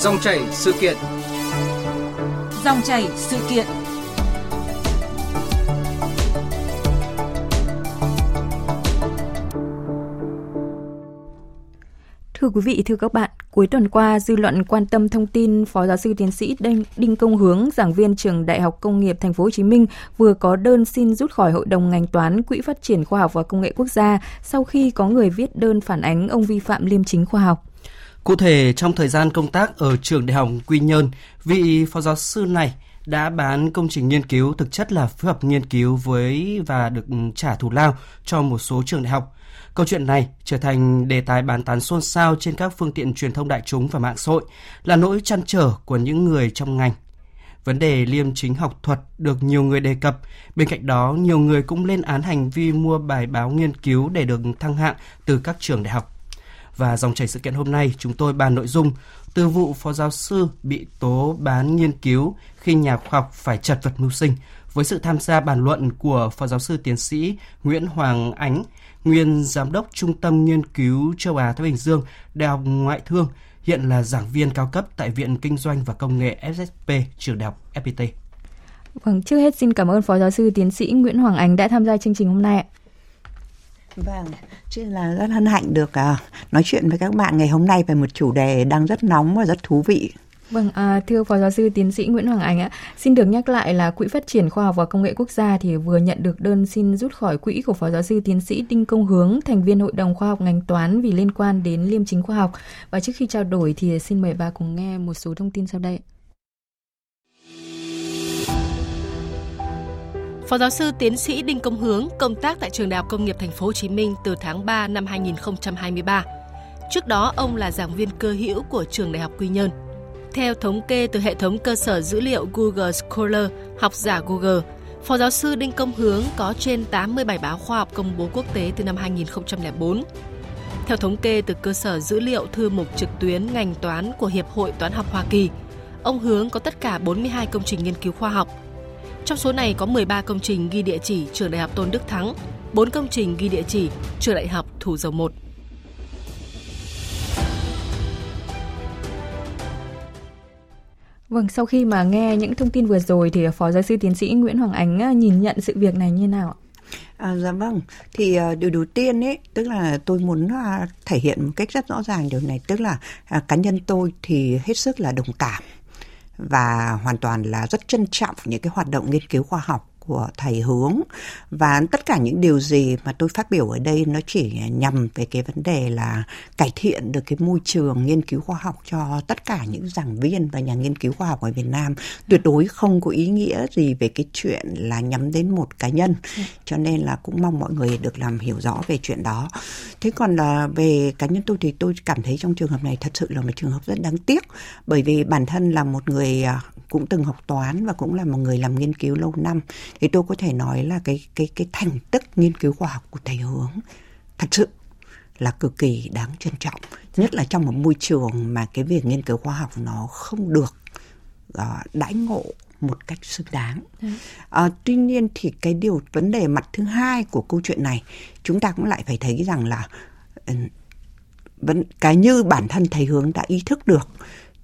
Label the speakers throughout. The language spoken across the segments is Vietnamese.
Speaker 1: Dòng chảy sự kiện.
Speaker 2: Dòng chảy sự kiện. Thưa quý vị, thưa các bạn, cuối tuần qua, dư luận quan tâm thông tin Phó giáo sư tiến sĩ Đinh, Đinh Công Hướng, giảng viên trường Đại học Công nghiệp Thành phố Hồ Chí Minh vừa có đơn xin rút khỏi Hội đồng ngành toán Quỹ phát triển khoa học và công nghệ quốc gia sau khi có người viết đơn phản ánh ông vi phạm liêm chính khoa học.
Speaker 3: Cụ thể, trong thời gian công tác ở trường Đại học Quy Nhơn, vị phó giáo sư này đã bán công trình nghiên cứu thực chất là phối hợp nghiên cứu với và được trả thù lao cho một số trường đại học. Câu chuyện này trở thành đề tài bàn tán xôn xao trên các phương tiện truyền thông đại chúng và mạng xã hội, là nỗi chăn trở của những người trong ngành. Vấn đề liêm chính học thuật được nhiều người đề cập, bên cạnh đó nhiều người cũng lên án hành vi mua bài báo nghiên cứu để được thăng hạng từ các trường đại học. Và dòng chảy sự kiện hôm nay chúng tôi bàn nội dung từ vụ phó giáo sư bị tố bán nghiên cứu khi nhà khoa học phải chật vật mưu sinh với sự tham gia bàn luận của phó giáo sư tiến sĩ Nguyễn Hoàng Ánh, nguyên giám đốc Trung tâm Nghiên cứu châu Á Thái Bình Dương, Đại học Ngoại thương, hiện là giảng viên cao cấp tại Viện Kinh doanh và Công nghệ FSP, trường đại học FPT.
Speaker 2: Vâng, trước hết xin cảm ơn Phó Giáo sư Tiến sĩ Nguyễn Hoàng Ánh đã tham gia chương trình hôm nay.
Speaker 4: Vâng, chứ là rất hân hạnh được uh, nói chuyện với các bạn ngày hôm nay về một chủ đề đang rất nóng và rất thú vị.
Speaker 2: Vâng, à, thưa Phó Giáo sư Tiến sĩ Nguyễn Hoàng anh ạ, xin được nhắc lại là Quỹ Phát triển Khoa học và Công nghệ Quốc gia thì vừa nhận được đơn xin rút khỏi quỹ của Phó Giáo sư Tiến sĩ Đinh Công Hướng, thành viên Hội đồng Khoa học ngành toán vì liên quan đến liêm chính khoa học. Và trước khi trao đổi thì xin mời bà cùng nghe một số thông tin sau đây.
Speaker 5: Phó giáo sư tiến sĩ Đinh Công Hướng công tác tại trường Đại học Công nghiệp Thành phố Hồ Chí Minh từ tháng 3 năm 2023. Trước đó, ông là giảng viên cơ hữu của trường Đại học Quy Nhơn. Theo thống kê từ hệ thống cơ sở dữ liệu Google Scholar, học giả Google, Phó giáo sư Đinh Công Hướng có trên 80 bài báo khoa học công bố quốc tế từ năm 2004. Theo thống kê từ cơ sở dữ liệu thư mục trực tuyến ngành toán của Hiệp hội Toán học Hoa Kỳ, ông Hướng có tất cả 42 công trình nghiên cứu khoa học. Trong số này có 13 công trình ghi địa chỉ trường Đại học Tôn Đức Thắng, 4 công trình ghi địa chỉ trường Đại học Thủ Dầu Một.
Speaker 2: Vâng, sau khi mà nghe những thông tin vừa rồi thì Phó Giáo sư Tiến sĩ Nguyễn Hoàng Ánh à, nhìn nhận sự việc này như nào ạ?
Speaker 4: À, dạ vâng, thì uh, điều đầu tiên ấy, tức là tôi muốn uh, thể hiện một cách rất rõ ràng điều này, tức là uh, cá nhân tôi thì hết sức là đồng cảm và hoàn toàn là rất trân trọng những cái hoạt động nghiên cứu khoa học của thầy hướng. Và tất cả những điều gì mà tôi phát biểu ở đây nó chỉ nhằm về cái vấn đề là cải thiện được cái môi trường nghiên cứu khoa học cho tất cả những giảng viên và nhà nghiên cứu khoa học ở Việt Nam. Tuyệt đối không có ý nghĩa gì về cái chuyện là nhắm đến một cá nhân. Cho nên là cũng mong mọi người được làm hiểu rõ về chuyện đó. Thế còn là về cá nhân tôi thì tôi cảm thấy trong trường hợp này thật sự là một trường hợp rất đáng tiếc. Bởi vì bản thân là một người à, cũng từng học toán và cũng là một người làm nghiên cứu lâu năm. Thì tôi có thể nói là cái cái cái thành tích nghiên cứu khoa học của thầy hướng thật sự là cực kỳ đáng trân trọng. Nhất là trong một môi trường mà cái việc nghiên cứu khoa học nó không được uh, đãi ngộ một cách xứng đáng. À, tuy nhiên thì cái điều vấn đề mặt thứ hai của câu chuyện này chúng ta cũng lại phải thấy rằng là vẫn cái như bản thân thầy hướng đã ý thức được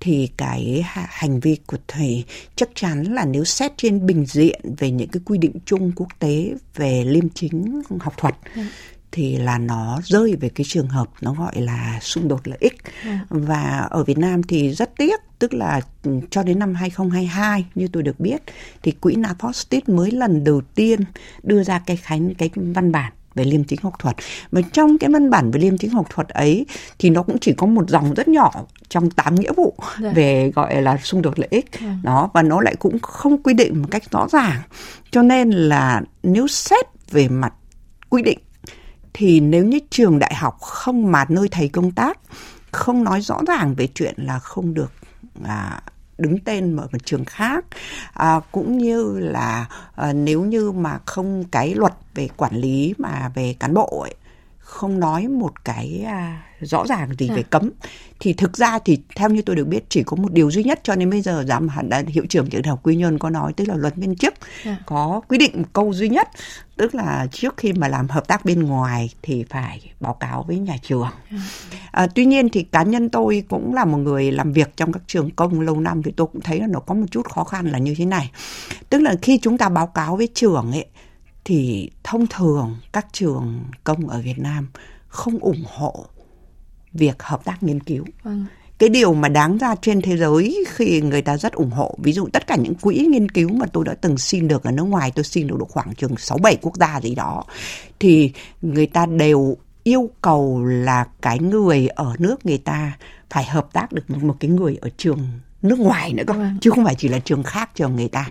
Speaker 4: thì cái hành vi của thầy chắc chắn là nếu xét trên bình diện về những cái quy định chung quốc tế về liêm chính học thuật ừ. thì là nó rơi về cái trường hợp nó gọi là xung đột lợi ích ừ. và ở Việt Nam thì rất tiếc tức là ừ, cho đến năm 2022 như tôi được biết thì quỹ Napostit mới lần đầu tiên đưa ra cái khánh cái văn bản về liêm chính học thuật mà trong cái văn bản về liêm chính học thuật ấy thì nó cũng chỉ có một dòng rất nhỏ trong tám nghĩa vụ dạ. về gọi là xung đột lợi ích dạ. đó và nó lại cũng không quy định một cách rõ ràng cho nên là nếu xét về mặt quy định thì nếu như trường đại học không mà nơi thầy công tác không nói rõ ràng về chuyện là không được à, đứng tên ở một trường khác. À, cũng như là à, nếu như mà không cái luật về quản lý mà về cán bộ ấy, không nói một cái à, rõ ràng gì về à. cấm thì thực ra thì theo như tôi được biết chỉ có một điều duy nhất cho nên bây giờ giám hiệu trưởng trường đại học quy nhơn có nói tức là luật viên chức à. có quy định một câu duy nhất tức là trước khi mà làm hợp tác bên ngoài thì phải báo cáo với nhà trường À, tuy nhiên thì cá nhân tôi cũng là một người làm việc trong các trường công lâu năm thì tôi cũng thấy là nó có một chút khó khăn là như thế này. Tức là khi chúng ta báo cáo với trường ấy thì thông thường các trường công ở Việt Nam không ủng hộ việc hợp tác nghiên cứu. Vâng cái điều mà đáng ra trên thế giới khi người ta rất ủng hộ ví dụ tất cả những quỹ nghiên cứu mà tôi đã từng xin được ở nước ngoài tôi xin được khoảng chừng 6 7 quốc gia gì đó thì người ta đều yêu cầu là cái người ở nước người ta phải hợp tác được một, một cái người ở trường nước ngoài nữa cơ vâng. chứ không phải chỉ là trường khác trường người ta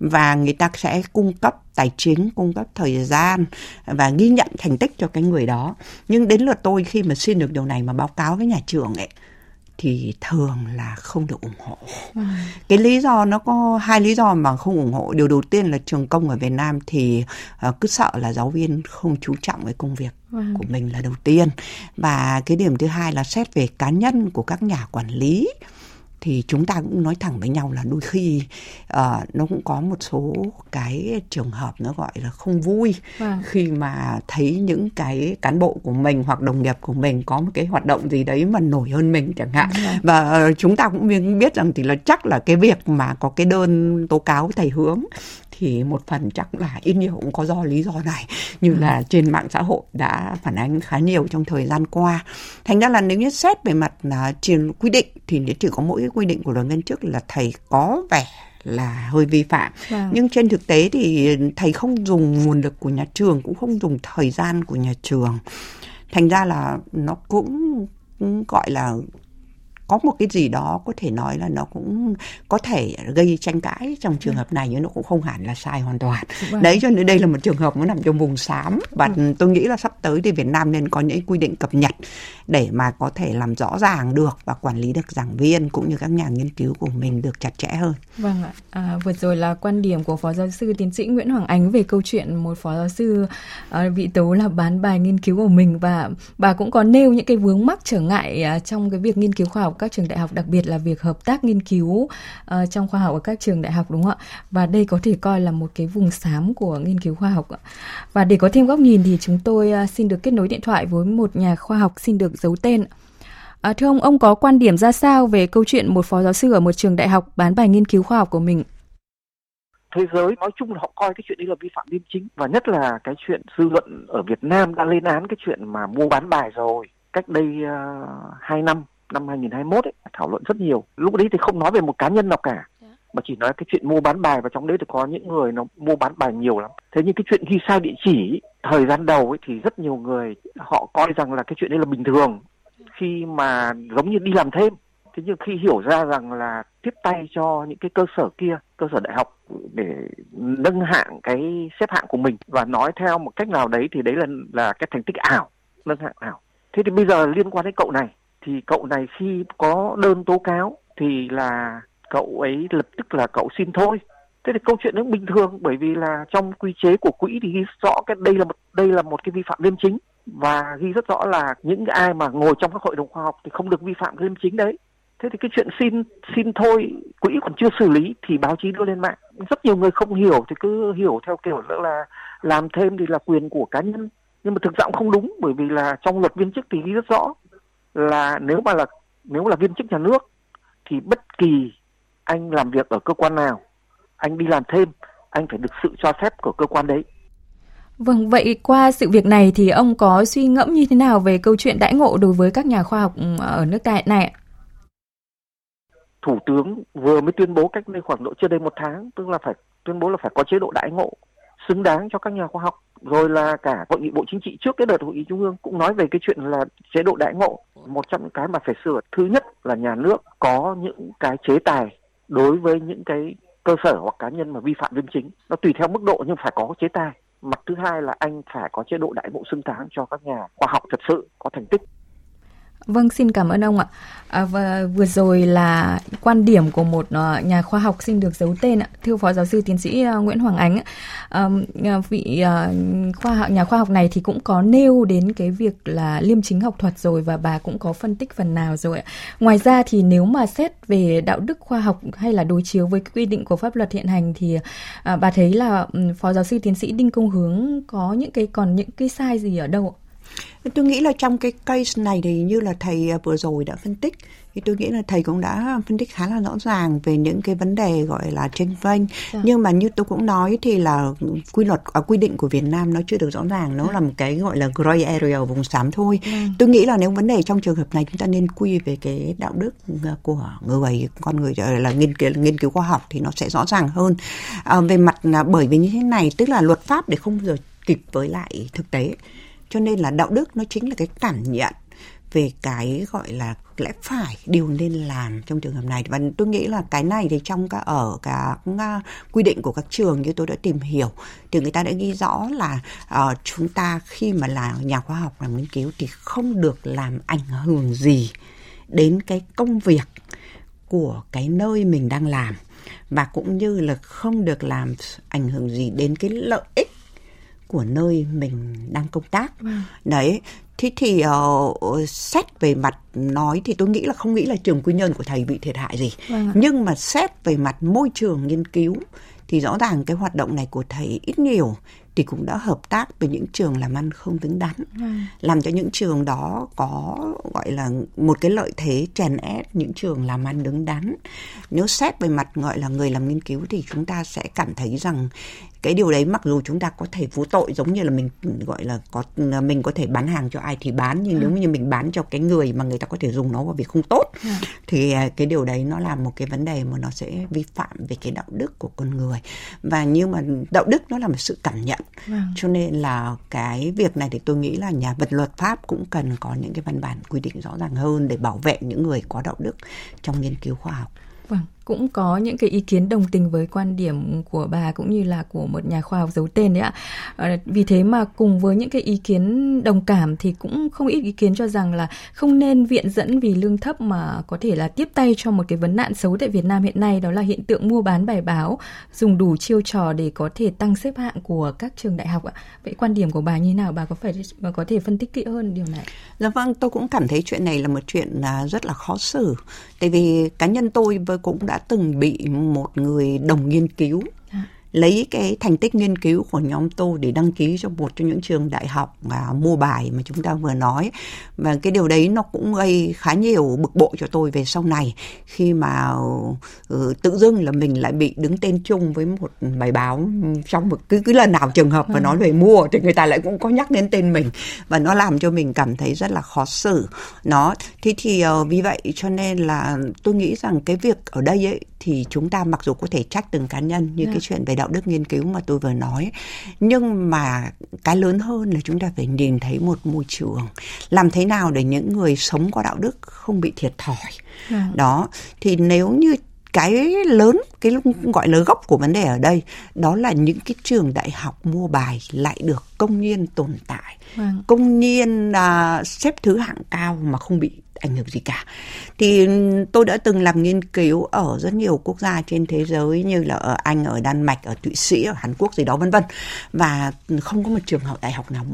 Speaker 4: và người ta sẽ cung cấp tài chính cung cấp thời gian và ghi nhận thành tích cho cái người đó nhưng đến lượt tôi khi mà xin được điều này mà báo cáo với nhà trường ấy thì thường là không được ủng hộ. À. Cái lý do nó có hai lý do mà không ủng hộ. Điều đầu tiên là trường công ở Việt Nam thì uh, cứ sợ là giáo viên không chú trọng với công việc à. của mình là đầu tiên. Và cái điểm thứ hai là xét về cá nhân của các nhà quản lý thì chúng ta cũng nói thẳng với nhau là đôi khi uh, nó cũng có một số cái trường hợp nó gọi là không vui vâng. khi mà thấy những cái cán bộ của mình hoặc đồng nghiệp của mình có một cái hoạt động gì đấy mà nổi hơn mình chẳng hạn vâng. và chúng ta cũng biết rằng thì là chắc là cái việc mà có cái đơn tố cáo thầy hướng thì một phần chắc là ít nhiều cũng có do lý do này như ừ. là trên mạng xã hội đã phản ánh khá nhiều trong thời gian qua thành ra là nếu như xét về mặt là truyền quy định thì chỉ có mỗi cái quy định của luật viên chức là thầy có vẻ là hơi vi phạm vâng. nhưng trên thực tế thì thầy không dùng nguồn lực của nhà trường cũng không dùng thời gian của nhà trường thành ra là nó cũng gọi là có một cái gì đó có thể nói là nó cũng có thể gây tranh cãi trong trường hợp này nhưng nó cũng không hẳn là sai hoàn toàn vâng. đấy cho nên đây là một trường hợp nó nằm trong vùng xám và ừ. tôi nghĩ là sắp tới thì Việt Nam nên có những quy định cập nhật để mà có thể làm rõ ràng được và quản lý được giảng viên cũng như các nhà nghiên cứu của mình được chặt chẽ hơn.
Speaker 2: Vâng ạ. À, vừa rồi là quan điểm của phó giáo sư tiến sĩ Nguyễn Hoàng Ánh về câu chuyện một phó giáo sư à, bị tố là bán bài nghiên cứu của mình và bà cũng có nêu những cái vướng mắc trở ngại à, trong cái việc nghiên cứu khoa học các trường đại học đặc biệt là việc hợp tác nghiên cứu uh, trong khoa học ở các trường đại học đúng không ạ? Và đây có thể coi là một cái vùng xám của nghiên cứu khoa học và để có thêm góc nhìn thì chúng tôi uh, xin được kết nối điện thoại với một nhà khoa học xin được giấu tên À, thưa ông, ông có quan điểm ra sao về câu chuyện một phó giáo sư ở một trường đại học bán bài nghiên cứu khoa học của mình?
Speaker 1: Thế giới nói chung là họ coi cái chuyện đấy là vi phạm liêm chính và nhất là cái chuyện dư luận ở Việt Nam đã lên án cái chuyện mà mua bán bài rồi cách đây uh, 2 năm năm 2021 ấy, thảo luận rất nhiều. Lúc đấy thì không nói về một cá nhân nào cả dạ. mà chỉ nói cái chuyện mua bán bài và trong đấy thì có những người nó mua bán bài nhiều lắm. Thế nhưng cái chuyện ghi sai địa chỉ thời gian đầu ấy thì rất nhiều người họ coi rằng là cái chuyện đấy là bình thường khi mà giống như đi làm thêm. Thế nhưng khi hiểu ra rằng là tiếp tay cho những cái cơ sở kia, cơ sở đại học để nâng hạng cái xếp hạng của mình và nói theo một cách nào đấy thì đấy là là cái thành tích ảo, nâng hạng ảo. Thế thì bây giờ liên quan đến cậu này thì cậu này khi có đơn tố cáo thì là cậu ấy lập tức là cậu xin thôi. Thế thì câu chuyện nó bình thường, bởi vì là trong quy chế của quỹ thì ghi rõ cái, đây là một, đây là một cái vi phạm liêm chính. Và ghi rất rõ là những ai mà ngồi trong các hội đồng khoa học thì không được vi phạm liêm chính đấy. Thế thì cái chuyện xin xin thôi, quỹ còn chưa xử lý thì báo chí đưa lên mạng. Rất nhiều người không hiểu thì cứ hiểu theo kiểu là làm thêm thì là quyền của cá nhân. Nhưng mà thực ra cũng không đúng, bởi vì là trong luật viên chức thì ghi rất rõ là nếu mà là nếu là viên chức nhà nước thì bất kỳ anh làm việc ở cơ quan nào anh đi làm thêm anh phải được sự cho phép của cơ quan đấy.
Speaker 2: Vâng, vậy qua sự việc này thì ông có suy ngẫm như thế nào về câu chuyện đãi ngộ đối với các nhà khoa học ừ, ở nước ta này
Speaker 1: Thủ tướng vừa mới tuyên bố cách đây khoảng độ chưa đầy một tháng, tức là phải tuyên bố là phải có chế độ đãi ngộ xứng đáng cho các nhà khoa học rồi là cả hội nghị bộ chính trị trước cái đợt hội nghị trung ương cũng nói về cái chuyện là chế độ đãi ngộ, một trong những cái mà phải sửa. Thứ nhất là nhà nước có những cái chế tài đối với những cái cơ sở hoặc cá nhân mà vi phạm liêm chính. Nó tùy theo mức độ nhưng phải có chế tài. Mặt thứ hai là anh phải có chế độ đại ngộ xứng đáng cho các nhà khoa học thật sự có thành tích.
Speaker 2: Vâng, xin cảm ơn ông ạ. À, và vừa rồi là quan điểm của một ờ, nhà khoa học xin được giấu tên ạ, thưa phó giáo sư tiến sĩ ờ, Nguyễn Hoàng Ánh. À, vị ờ, khoa học nhà khoa học này thì cũng có nêu đến cái việc là liêm chính học thuật rồi và bà cũng có phân tích phần nào rồi ạ. Ngoài ra thì nếu mà xét về đạo đức khoa học hay là đối chiếu với quy định của pháp luật hiện hành thì à, bà thấy là phó giáo sư tiến sĩ Đinh Công Hướng có những cái còn những cái sai gì ở đâu ạ?
Speaker 4: Tôi nghĩ là trong cái case này thì như là thầy à, vừa rồi đã phân tích thì tôi nghĩ là thầy cũng đã phân tích khá là rõ ràng về những cái vấn đề gọi là tranh vênh dạ. nhưng mà như tôi cũng nói thì là quy luật à, quy định của Việt Nam nó chưa được rõ ràng nó dạ. là một cái gọi là gray area vùng xám thôi dạ. tôi nghĩ là nếu vấn đề trong trường hợp này chúng ta nên quy về cái đạo đức à, của người con người là nghiên cứu nghiên cứu khoa học thì nó sẽ rõ ràng hơn à, về mặt là bởi vì như thế này tức là luật pháp để không giờ kịp với lại thực tế cho nên là đạo đức nó chính là cái cảm nhận về cái gọi là lẽ phải điều nên làm trong trường hợp này. Và tôi nghĩ là cái này thì trong cả ở cả à, quy định của các trường như tôi đã tìm hiểu thì người ta đã ghi rõ là uh, chúng ta khi mà là nhà khoa học làm nghiên cứu thì không được làm ảnh hưởng gì đến cái công việc của cái nơi mình đang làm. Và cũng như là không được làm ảnh hưởng gì đến cái lợi ích của nơi mình đang công tác. Ừ. Đấy, thế thì uh, xét về mặt nói thì tôi nghĩ là không nghĩ là trường quy nhân của thầy bị thiệt hại gì. Vâng. Nhưng mà xét về mặt môi trường nghiên cứu thì rõ ràng cái hoạt động này của thầy ít nhiều thì cũng đã hợp tác với những trường làm ăn không đứng đắn ừ. làm cho những trường đó có gọi là một cái lợi thế chèn ép những trường làm ăn đứng đắn nếu xét về mặt gọi là người làm nghiên cứu thì chúng ta sẽ cảm thấy rằng cái điều đấy mặc dù chúng ta có thể vô tội giống như là mình gọi là có mình có thể bán hàng cho ai thì bán nhưng ừ. nếu như mình bán cho cái người mà người ta có thể dùng nó vào việc không tốt ừ. thì à, cái điều đấy nó là một cái vấn đề mà nó sẽ vi phạm về cái đạo đức của con người và nhưng mà đạo đức nó là một sự cảm nhận ừ. cho nên là cái việc này thì tôi nghĩ là nhà vật luật pháp cũng cần có những cái văn bản quy định rõ ràng hơn để bảo vệ những người có đạo đức trong nghiên cứu khoa học
Speaker 2: Vâng, cũng có những cái ý kiến đồng tình với quan điểm của bà cũng như là của một nhà khoa học giấu tên đấy ạ. À, vì thế mà cùng với những cái ý kiến đồng cảm thì cũng không ít ý kiến cho rằng là không nên viện dẫn vì lương thấp mà có thể là tiếp tay cho một cái vấn nạn xấu tại Việt Nam hiện nay đó là hiện tượng mua bán bài báo dùng đủ chiêu trò để có thể tăng xếp hạng của các trường đại học ạ. Vậy quan điểm của bà như nào? Bà có phải có thể phân tích kỹ hơn điều này?
Speaker 4: Dạ vâng, tôi cũng cảm thấy chuyện này là một chuyện à, rất là khó xử. Tại vì cá nhân tôi cũng đã từng bị một người đồng nghiên cứu lấy cái thành tích nghiên cứu của nhóm tôi để đăng ký cho một trong những trường đại học và mua bài mà chúng ta vừa nói. Và cái điều đấy nó cũng gây khá nhiều bực bội cho tôi về sau này khi mà uh, tự dưng là mình lại bị đứng tên chung với một bài báo trong một cứ cứ lần nào trường hợp và nói về mua thì người ta lại cũng có nhắc đến tên mình. Và nó làm cho mình cảm thấy rất là khó xử. Nó thế thì uh, vì vậy cho nên là tôi nghĩ rằng cái việc ở đây ấy thì chúng ta mặc dù có thể trách từng cá nhân như yeah. cái dạ. chuyện về đạo đức nghiên cứu mà tôi vừa nói nhưng mà cái lớn hơn là chúng ta phải nhìn thấy một môi trường làm thế nào để những người sống có đạo đức không bị thiệt thòi yeah. Dạ. đó thì nếu như cái lớn cái gọi là gốc của vấn đề ở đây đó là những cái trường đại học mua bài lại được công nhiên tồn tại vâng. công nhiên uh, xếp thứ hạng cao mà không bị ảnh hưởng gì cả. Thì tôi đã từng làm nghiên cứu ở rất nhiều quốc gia trên thế giới như là ở Anh ở Đan Mạch ở Thụy Sĩ ở Hàn Quốc gì đó vân vân. Và không có một trường học đại học nào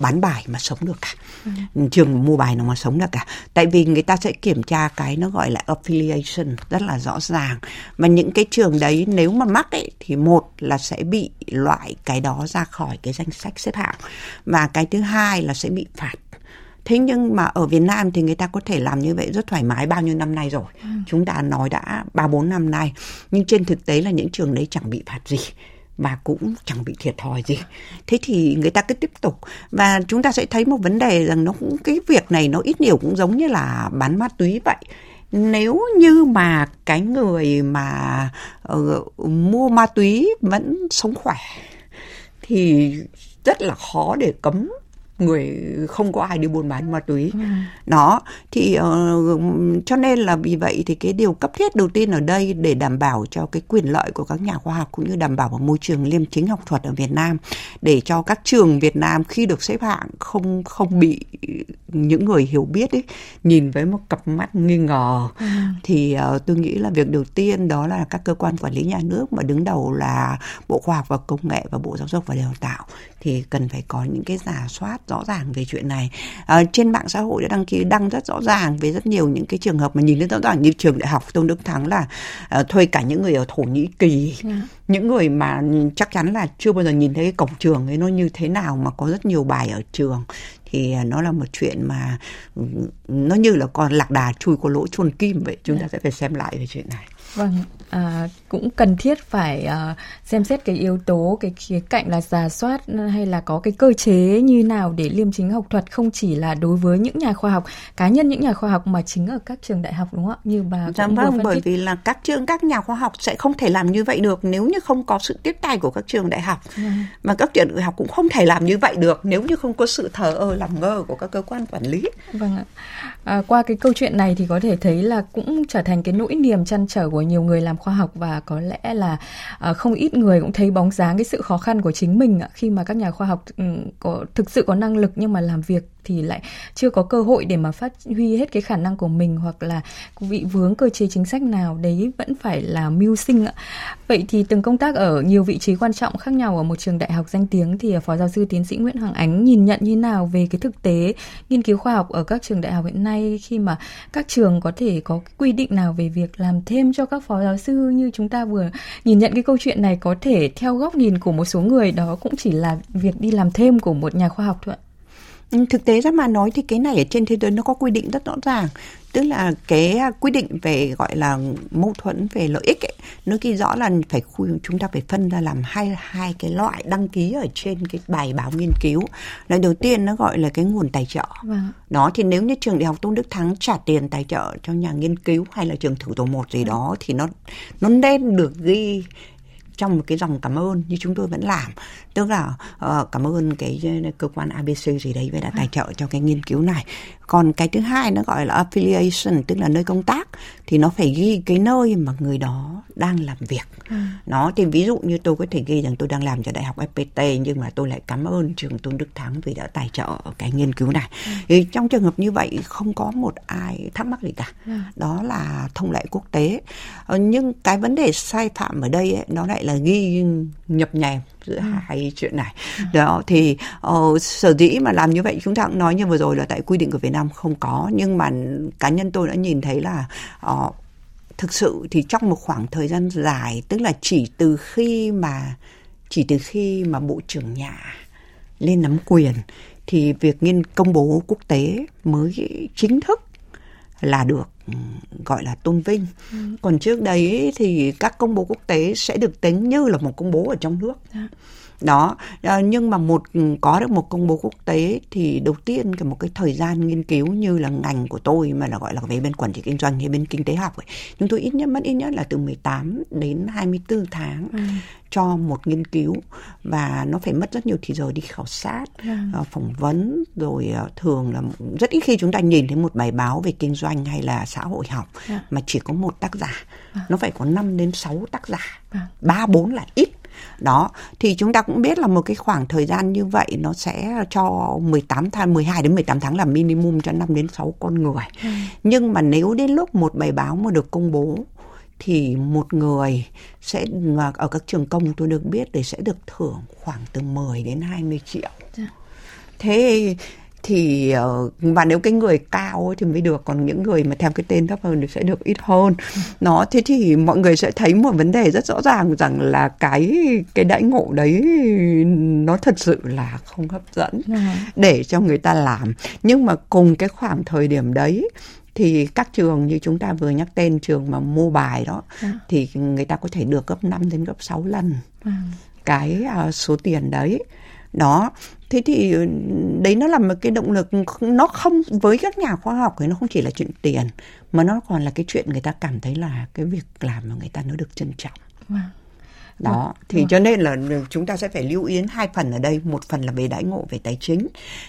Speaker 4: bán bài mà sống được cả. Ừ. trường mua bài nào mà sống được cả. Tại vì người ta sẽ kiểm tra cái nó gọi là affiliation rất là rõ ràng. Và những cái trường đấy nếu mà mắc ấy thì một là sẽ bị loại cái đó ra khỏi cái danh sách xếp hạng. Và cái thứ hai là sẽ bị phạt thế nhưng mà ở Việt Nam thì người ta có thể làm như vậy rất thoải mái bao nhiêu năm nay rồi. Ừ. chúng ta nói đã ba bốn năm nay. Nhưng trên thực tế là những trường đấy chẳng bị phạt gì và cũng chẳng bị thiệt thòi gì. Thế thì người ta cứ tiếp tục. Và chúng ta sẽ thấy một vấn đề rằng nó cũng cái việc này nó ít nhiều cũng giống như là bán ma túy vậy. Nếu như mà cái người mà uh, mua ma túy vẫn sống khỏe thì rất là khó để cấm người không có ai đi buôn bán ma túy ừ. nó thì uh, cho nên là vì vậy thì cái điều cấp thiết đầu tiên ở đây để đảm bảo cho cái quyền lợi của các nhà khoa học cũng như đảm bảo một môi trường liêm chính học thuật ở Việt Nam để cho các trường Việt Nam khi được xếp hạng không không bị những người hiểu biết ấy nhìn với một cặp mắt nghi ngờ ừ. thì uh, tôi nghĩ là việc đầu tiên đó là các cơ quan quản lý nhà nước mà đứng đầu là Bộ Khoa học và Công nghệ và Bộ Giáo dục và Đào tạo thì cần phải có những cái giả soát rõ ràng về chuyện này à, trên mạng xã hội đã đăng ký đăng rất rõ ràng về rất nhiều những cái trường hợp mà nhìn thấy rõ ràng như trường đại học tôn đức thắng là uh, thuê cả những người ở thổ nhĩ kỳ yeah. Dạ. những người mà chắc chắn là chưa bao giờ nhìn thấy cái cổng trường ấy nó như thế nào mà có rất nhiều bài ở trường thì nó là một chuyện mà ừ, nó như là con lạc đà chui qua lỗ chôn kim vậy chúng ta dạ. sẽ phải xem lại về chuyện này
Speaker 2: Vâng, à, cũng cần thiết phải à, xem xét cái yếu tố, cái khía cạnh là giả soát hay là có cái cơ chế như nào để liêm chính học thuật không chỉ là đối với những nhà khoa học, cá nhân những nhà khoa học mà chính ở các trường đại học đúng không ạ? Như bà
Speaker 4: dạ vâng, bởi vì là các trường, các nhà khoa học sẽ không thể làm như vậy được nếu như không có sự tiếp tay của các trường đại học. Ừ. Mà các trường đại học cũng không thể làm như vậy được nếu như không có sự thờ ơ làm ngơ của các cơ quan quản lý.
Speaker 2: Vâng ạ. À, qua cái câu chuyện này thì có thể thấy là cũng trở thành cái nỗi niềm chăn trở của nhiều người làm khoa học và có lẽ là à, không ít người cũng thấy bóng dáng cái sự khó khăn của chính mình khi mà các nhà khoa học có, thực sự có năng lực nhưng mà làm việc thì lại chưa có cơ hội để mà phát huy hết cái khả năng của mình hoặc là vị vướng cơ chế chính sách nào đấy vẫn phải là mưu sinh ạ. Vậy thì từng công tác ở nhiều vị trí quan trọng khác nhau ở một trường đại học danh tiếng thì à, Phó giáo sư tiến sĩ Nguyễn Hoàng Ánh nhìn nhận như nào về cái thực tế nghiên cứu khoa học ở các trường đại học hiện nay khi mà các trường có thể có cái quy định nào về việc làm thêm cho các phó giáo sư như chúng ta vừa nhìn nhận cái câu chuyện này có thể theo góc nhìn của một số người đó cũng chỉ là việc đi làm thêm của một nhà khoa học thôi ạ.
Speaker 4: Ừ, thực tế ra mà nói thì cái này ở trên thế giới nó có quy định rất rõ ràng tức là cái quy định về gọi là mâu thuẫn về lợi ích ấy, nó ghi rõ là phải chúng ta phải phân ra làm hai hai cái loại đăng ký ở trên cái bài báo nghiên cứu loại đầu tiên nó gọi là cái nguồn tài trợ vâng. đó thì nếu như trường đại học tôn đức thắng trả tiền tài trợ cho nhà nghiên cứu hay là trường thử tổ một gì vâng. đó thì nó nó nên được ghi trong một cái dòng cảm ơn như chúng tôi vẫn làm. Tức là uh, cảm ơn cái ờ, cơ quan ABC gì đấy về đã tài trợ cho cái nghiên cứu này còn cái thứ hai nó gọi là affiliation tức là nơi công tác thì nó phải ghi cái nơi mà người đó đang làm việc ừ. nó thì ví dụ như tôi có thể ghi rằng tôi đang làm cho đại học FPT nhưng mà tôi lại cảm ơn trường Tôn Đức Thắng vì đã tài trợ cái nghiên cứu này ừ. thì trong trường hợp như vậy không có một ai thắc mắc gì cả ừ. đó là thông lệ quốc tế ờ, nhưng cái vấn đề sai phạm ở đây ấy, nó lại là ghi nhập nhèm giữa ừ. hai chuyện này ừ. đó thì uh, sở dĩ mà làm như vậy chúng ta cũng nói như vừa rồi là tại quy định của Việt Nam không có nhưng mà cá nhân tôi đã nhìn thấy là uh, thực sự thì trong một khoảng thời gian dài tức là chỉ từ khi mà chỉ từ khi mà bộ trưởng nhà lên nắm quyền thì việc nghiên công bố quốc tế mới chính thức là được gọi là tôn vinh. Ừ. Còn trước đấy thì các công bố quốc tế sẽ được tính như là một công bố ở trong nước. À đó à, nhưng mà một có được một công bố quốc tế thì đầu tiên cái một cái thời gian nghiên cứu như là ngành của tôi mà là gọi là về bên quản trị kinh doanh hay bên kinh tế học ấy, chúng tôi ít nhất mất ít nhất là từ 18 đến 24 tháng ừ. cho một nghiên cứu và nó phải mất rất nhiều thời giờ đi khảo sát ừ. phỏng vấn rồi à, thường là rất ít khi chúng ta nhìn thấy một bài báo về kinh doanh hay là xã hội học ừ. mà chỉ có một tác giả ừ. nó phải có 5 đến 6 tác giả ba bốn là ít đó thì chúng ta cũng biết là một cái khoảng thời gian như vậy nó sẽ cho 18 tháng 12 đến 18 tháng là minimum cho 5 đến 6 con người. Ừ. Nhưng mà nếu đến lúc một bài báo mà được công bố thì một người sẽ ở các trường công tôi được biết thì sẽ được thưởng khoảng từ 10 đến 20 triệu. Ừ. Thế thì ờ, và nếu cái người cao ấy thì mới được còn những người mà theo cái tên thấp hơn thì sẽ được ít hơn nó thế thì mọi người sẽ thấy một vấn đề rất rõ ràng rằng là cái cái đãi ngộ đấy nó thật sự là không hấp dẫn để cho người ta làm nhưng mà cùng cái khoảng thời điểm đấy thì các trường như chúng ta vừa nhắc tên trường mà mua bài đó à. thì người ta có thể được gấp 5 đến gấp 6 lần à. cái uh, số tiền đấy đó thế thì ừ, đấy nó là một cái động lực nó không với các nhà khoa học thì nó không chỉ là chuyện tiền mà nó còn là cái chuyện người ta cảm thấy là cái việc làm mà người ta nó được trân trọng wow. đó vâng, thì vâng. cho nên là chúng ta sẽ phải lưu ý hai phần ở đây một phần là về đãi ngộ về tài chính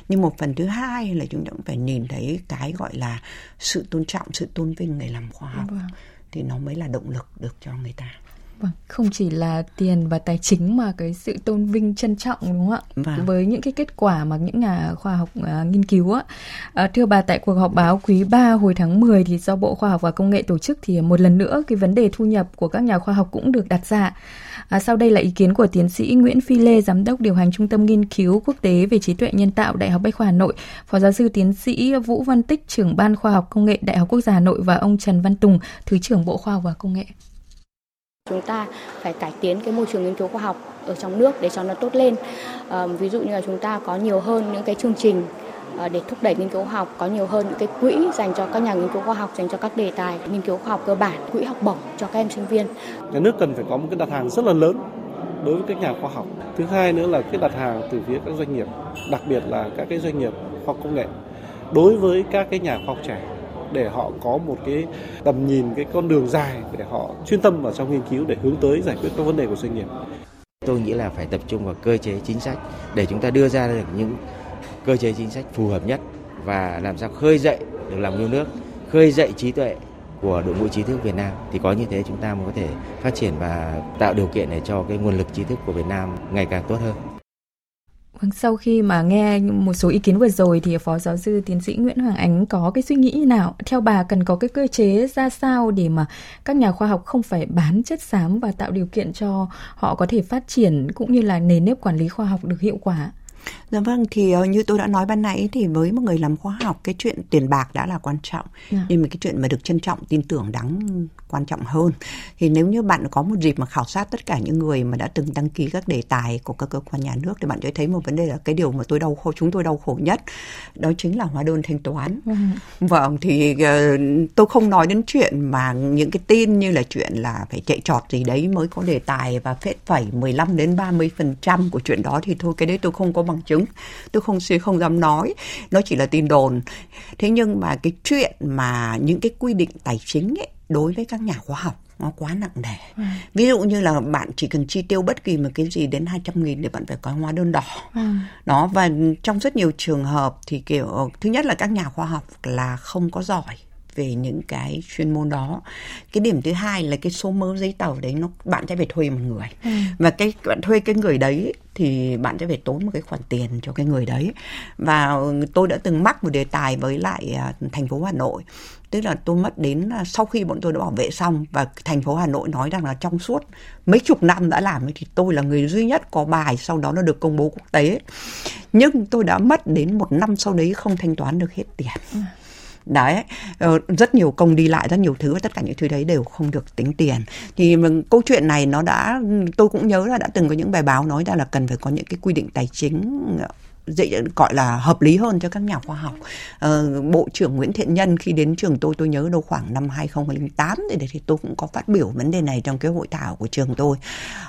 Speaker 4: nhưng một phần thứ hai là chúng ta cũng phải nhìn thấy cái gọi là sự tôn trọng sự tôn vinh người làm khoa học vâng. thì nó mới là động lực được cho người ta
Speaker 2: Vâng, không chỉ là tiền và tài chính mà cái sự tôn vinh trân trọng đúng không ạ? Vâng. Với những cái kết quả mà những nhà khoa học uh, nghiên cứu á. À, thưa bà tại cuộc họp báo quý 3 hồi tháng 10 thì do Bộ Khoa học và Công nghệ tổ chức thì một lần nữa cái vấn đề thu nhập của các nhà khoa học cũng được đặt ra. À, sau đây là ý kiến của tiến sĩ Nguyễn Phi Lê, giám đốc điều hành Trung tâm Nghiên cứu Quốc tế về trí tuệ nhân tạo Đại học Bách khoa Hà Nội, phó giáo sư tiến sĩ Vũ Văn Tích, trưởng ban khoa học công nghệ Đại học Quốc gia Hà Nội và ông Trần Văn Tùng, thứ trưởng Bộ Khoa học và Công nghệ.
Speaker 6: Chúng ta phải cải tiến cái môi trường nghiên cứu khoa học ở trong nước để cho nó tốt lên. À, ví dụ như là chúng ta có nhiều hơn những cái chương trình ờ, để thúc đẩy nghiên cứu khoa học, có nhiều hơn những cái quỹ dành cho các nhà nghiên cứu khoa học, dành cho các đề tài nghiên cứu khoa học cơ bản, quỹ học bổng cho các em sinh viên.
Speaker 7: Nhà nước cần phải có một cái đặt hàng rất là lớn đối với các nhà khoa học. Thứ hai nữa là cái đặt hàng từ phía các doanh nghiệp, đặc biệt là các cái doanh nghiệp khoa học công nghệ đối với các cái nhà khoa học trẻ để họ có một cái tầm nhìn cái con đường dài để họ chuyên tâm vào trong nghiên cứu để hướng tới giải quyết các vấn đề của doanh nghiệp.
Speaker 8: Tôi nghĩ là phải tập trung vào cơ chế chính sách để chúng ta đưa ra được những cơ chế chính sách phù hợp nhất và làm sao khơi dậy được lòng yêu nước, khơi dậy trí tuệ của đội ngũ trí thức Việt Nam thì có như thế chúng ta mới có thể phát triển và tạo điều kiện để cho cái nguồn lực trí thức của Việt Nam ngày càng tốt hơn.
Speaker 2: Vâng, sau khi mà nghe một số ý kiến vừa rồi thì Phó Giáo sư Tiến sĩ Nguyễn Hoàng Ánh có cái suy nghĩ như nào? Theo bà cần có cái cơ chế ra sao để mà các nhà khoa học không phải bán chất xám và tạo điều kiện cho họ có thể phát triển cũng như là nền nếp quản lý khoa học được hiệu quả?
Speaker 4: Dạ vâng, thì uh, như tôi đã nói ban nãy thì với một người làm khoa học cái chuyện tiền bạc đã là quan trọng. Yeah. Dạ. Nhưng mà cái chuyện mà được trân trọng, tin tưởng đáng quan trọng hơn. Thì nếu như bạn có một dịp mà khảo sát tất cả những người mà đã từng đăng ký các đề tài của các cơ quan nhà nước thì bạn sẽ thấy một vấn đề là cái điều mà tôi đau khổ chúng tôi đau khổ nhất đó chính là hóa đơn thanh toán. Yeah. Vâng. vâng thì uh, tôi không nói đến chuyện mà những cái tin như là chuyện là phải chạy trọt gì đấy mới có đề tài và phết phẩy 15 đến 30 phần trăm của chuyện đó thì thôi cái đấy tôi không có bằng chứng tôi không không dám nói nó chỉ là tin đồn thế nhưng mà cái chuyện mà những cái quy định tài chính ấy đối với các nhà khoa học nó quá nặng nề. Ừ. Ví dụ như là bạn chỉ cần chi tiêu bất kỳ một cái gì đến 200 nghìn để bạn phải có hóa đơn đỏ. Ừ. Đó và trong rất nhiều trường hợp thì kiểu thứ nhất là các nhà khoa học là không có giỏi về những cái chuyên môn đó. Cái điểm thứ hai là cái số mớ giấy tờ đấy nó bạn sẽ phải thuê một người. Ừ. và cái bạn thuê cái người đấy thì bạn sẽ phải tốn một cái khoản tiền cho cái người đấy. Và tôi đã từng mắc một đề tài với lại à, thành phố Hà Nội. Tức là tôi mất đến à, sau khi bọn tôi đã bảo vệ xong và thành phố Hà Nội nói rằng là trong suốt mấy chục năm đã làm thì tôi là người duy nhất có bài sau đó nó được công bố quốc tế. Nhưng tôi đã mất đến một năm sau đấy không thanh toán được hết tiền. Ừ đấy ờ, rất nhiều công đi lại, rất nhiều thứ và tất cả những thứ đấy đều không được tính tiền. Thì câu chuyện này nó đã, tôi cũng nhớ là đã từng có những bài báo nói ra là cần phải có những cái quy định tài chính ờ, dễ gọi là hợp lý hơn cho các nhà khoa học. Ờ, Bộ trưởng Nguyễn Thiện Nhân khi đến trường tôi tôi nhớ đâu khoảng năm 2008 thì, thì tôi cũng có phát biểu vấn đề này trong cái hội thảo của trường tôi.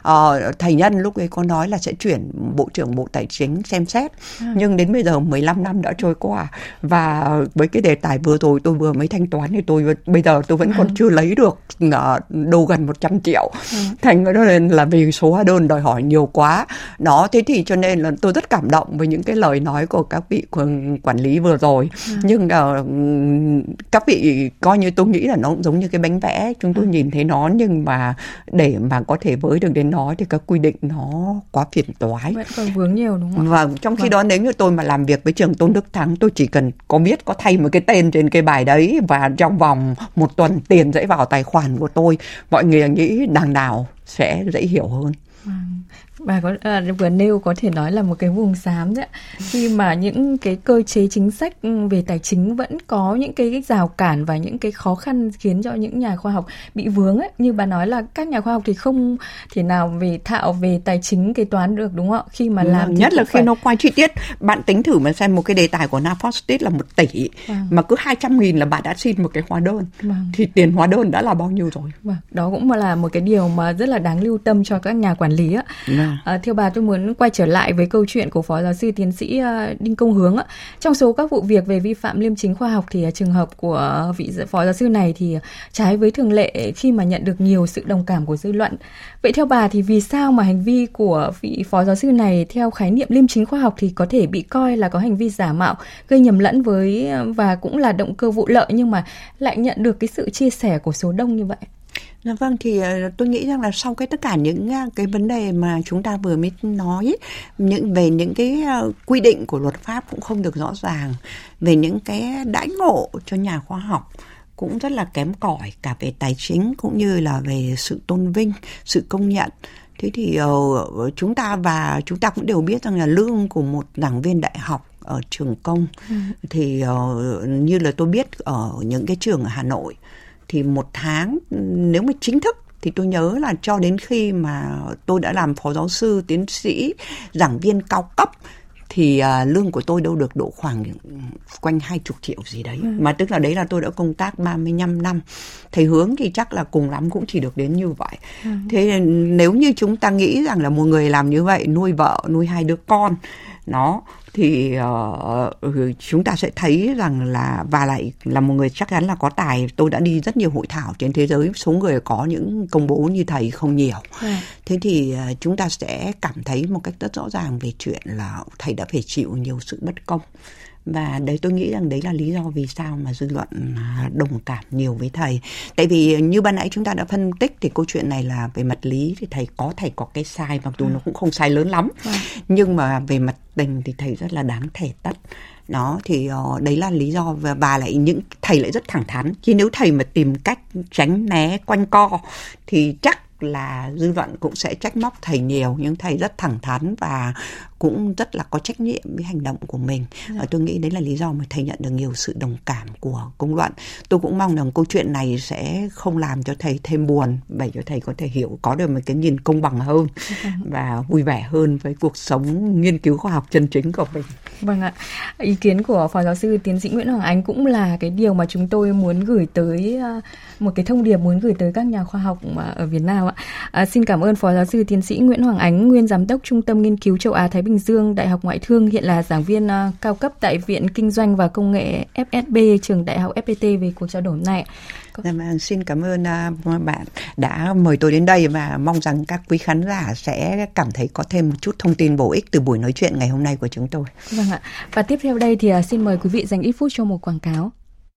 Speaker 4: Ờ, thầy Nhân lúc ấy có nói là sẽ chuyển Bộ trưởng Bộ Tài chính xem xét. À. Nhưng đến bây giờ 15 năm đã trôi qua và với cái đề tài vừa rồi tôi vừa mới thanh toán thì tôi bây giờ tôi vẫn còn à. chưa lấy được ờ, đâu gần 100 triệu. À. Thành nên là vì số hóa đơn đòi hỏi nhiều quá. Đó thế thì cho nên là tôi rất cảm động với những cái lời nói của các vị quản lý vừa rồi ừ. nhưng uh, các vị coi như tôi nghĩ là nó cũng giống như cái bánh vẽ chúng tôi ừ. nhìn thấy nó nhưng mà để mà có thể với được đến nó thì các quy định nó quá phiền toái
Speaker 2: vẫn còn vướng nhiều đúng không
Speaker 4: và trong khi vâng. đó nếu như tôi mà làm việc với trường tôn đức thắng tôi chỉ cần có biết có thay một cái tên trên cái bài đấy và trong vòng một tuần tiền sẽ vào tài khoản của tôi mọi người nghĩ đằng nào sẽ dễ hiểu hơn
Speaker 2: Vâng. Bà có à, vừa nêu có thể nói là một cái vùng xám đấy khi mà những cái cơ chế chính sách ừ, về tài chính vẫn có những cái rào cản và những cái khó khăn khiến cho những nhà khoa học bị vướng ấy như bà nói là các nhà khoa học thì không thể nào về thạo về tài chính kế toán được đúng không ạ khi mà làm
Speaker 4: nhất là khi phải... nó qua chi tiết bạn tính thử mà xem một cái đề tài của Nafostit là một tỷ vâng. mà cứ 200 nghìn là bạn đã xin một cái hóa đơn vâng. thì tiền hóa đơn đã là bao nhiêu rồi
Speaker 2: vâng. đó cũng là một cái điều mà rất là đáng lưu tâm cho các nhà quản lý á vâng à, theo bà tôi muốn quay trở lại với câu chuyện của phó giáo sư tiến sĩ à, đinh công hướng trong số các vụ việc về vi phạm liêm chính khoa học thì à, trường hợp của vị phó giáo sư này thì à, trái với thường lệ khi mà nhận được nhiều sự đồng cảm của dư luận. Vậy theo bà thì vì sao mà hành vi của vị phó giáo sư này theo khái niệm liêm chính khoa học thì có thể bị coi là có hành vi giả mạo gây nhầm lẫn với và cũng là động cơ vụ lợi nhưng mà lại nhận được cái sự chia sẻ của số đông như vậy?
Speaker 4: Vâng thì ờ, tôi nghĩ rằng là sau cái tất cả những ờ, cái vấn đề mà chúng ta vừa mới nói những về những cái ờ, quy định của luật pháp cũng không được rõ ràng về những cái đãi ngộ cho nhà khoa học cũng rất là kém cỏi cả về tài chính cũng như là về sự tôn vinh, sự công nhận. Thế thì uh, chúng ta và chúng ta cũng đều biết rằng là lương của một giảng viên đại học ở trường công ừ. thì uh, như là tôi biết ở những cái trường ở Hà Nội thì một tháng nếu mà chính thức thì tôi nhớ là cho đến khi mà tôi đã làm phó giáo sư tiến sĩ giảng viên cao cấp thì uh, lương của tôi đâu được độ khoảng quanh hai chục triệu gì đấy ừ. mà tức là đấy là tôi đã công tác 35 năm thầy hướng thì chắc là cùng lắm cũng chỉ được đến như vậy ừ. thế nếu như chúng ta nghĩ rằng là một người làm như vậy nuôi vợ nuôi hai đứa con nó thì uh, chúng ta sẽ thấy rằng là và lại là một người chắc chắn là có tài. Tôi đã đi rất nhiều hội thảo trên thế giới số người có những công bố như thầy không nhiều. À. thế thì uh, chúng ta sẽ cảm thấy một cách rất rõ ràng về chuyện là thầy đã phải chịu nhiều sự bất công và đấy tôi nghĩ rằng đấy là lý do vì sao mà dư luận à, đồng cảm nhiều với thầy. Tại vì như ban nãy chúng ta đã phân tích thì câu chuyện này là về mặt lý thì thầy có thầy có cái sai mặc dù ừ. nó cũng không sai lớn lắm. Ừ. nhưng mà về mặt tình thì thầy rất là đáng thể tất đó thì uh, đấy là lý do và bà lại những thầy lại rất thẳng thắn. Chứ nếu thầy mà tìm cách tránh né quanh co thì chắc là dư luận cũng sẽ trách móc thầy nhiều. Nhưng thầy rất thẳng thắn và cũng rất là có trách nhiệm với hành động của mình. Dạ. tôi nghĩ đấy là lý do mà thầy nhận được nhiều sự đồng cảm của công luận tôi cũng mong rằng câu chuyện này sẽ không làm cho thầy thêm buồn để cho thầy có thể hiểu có được một cái nhìn công bằng hơn dạ. và vui vẻ hơn với cuộc sống nghiên cứu khoa học chân chính của mình
Speaker 2: vâng ạ ý kiến của phó giáo sư tiến sĩ nguyễn hoàng ánh cũng là cái điều mà chúng tôi muốn gửi tới à, một cái thông điệp muốn gửi tới các nhà khoa học ở việt nam ạ à, xin cảm ơn phó giáo sư tiến sĩ nguyễn hoàng ánh nguyên giám đốc trung tâm nghiên cứu châu á thái Bình Dương, Đại học Ngoại thương, hiện là giảng viên uh, cao cấp tại Viện Kinh doanh và Công nghệ FSB, trường Đại học FPT về cuộc trao đổi này.
Speaker 4: Dạ, vâng, xin cảm ơn uh, bạn đã mời tôi đến đây và mong rằng các quý khán giả sẽ cảm thấy có thêm một chút thông tin bổ ích từ buổi nói chuyện ngày hôm nay của chúng tôi.
Speaker 2: Vâng ạ. Và tiếp theo đây thì uh, xin mời quý vị dành ít phút cho một quảng cáo.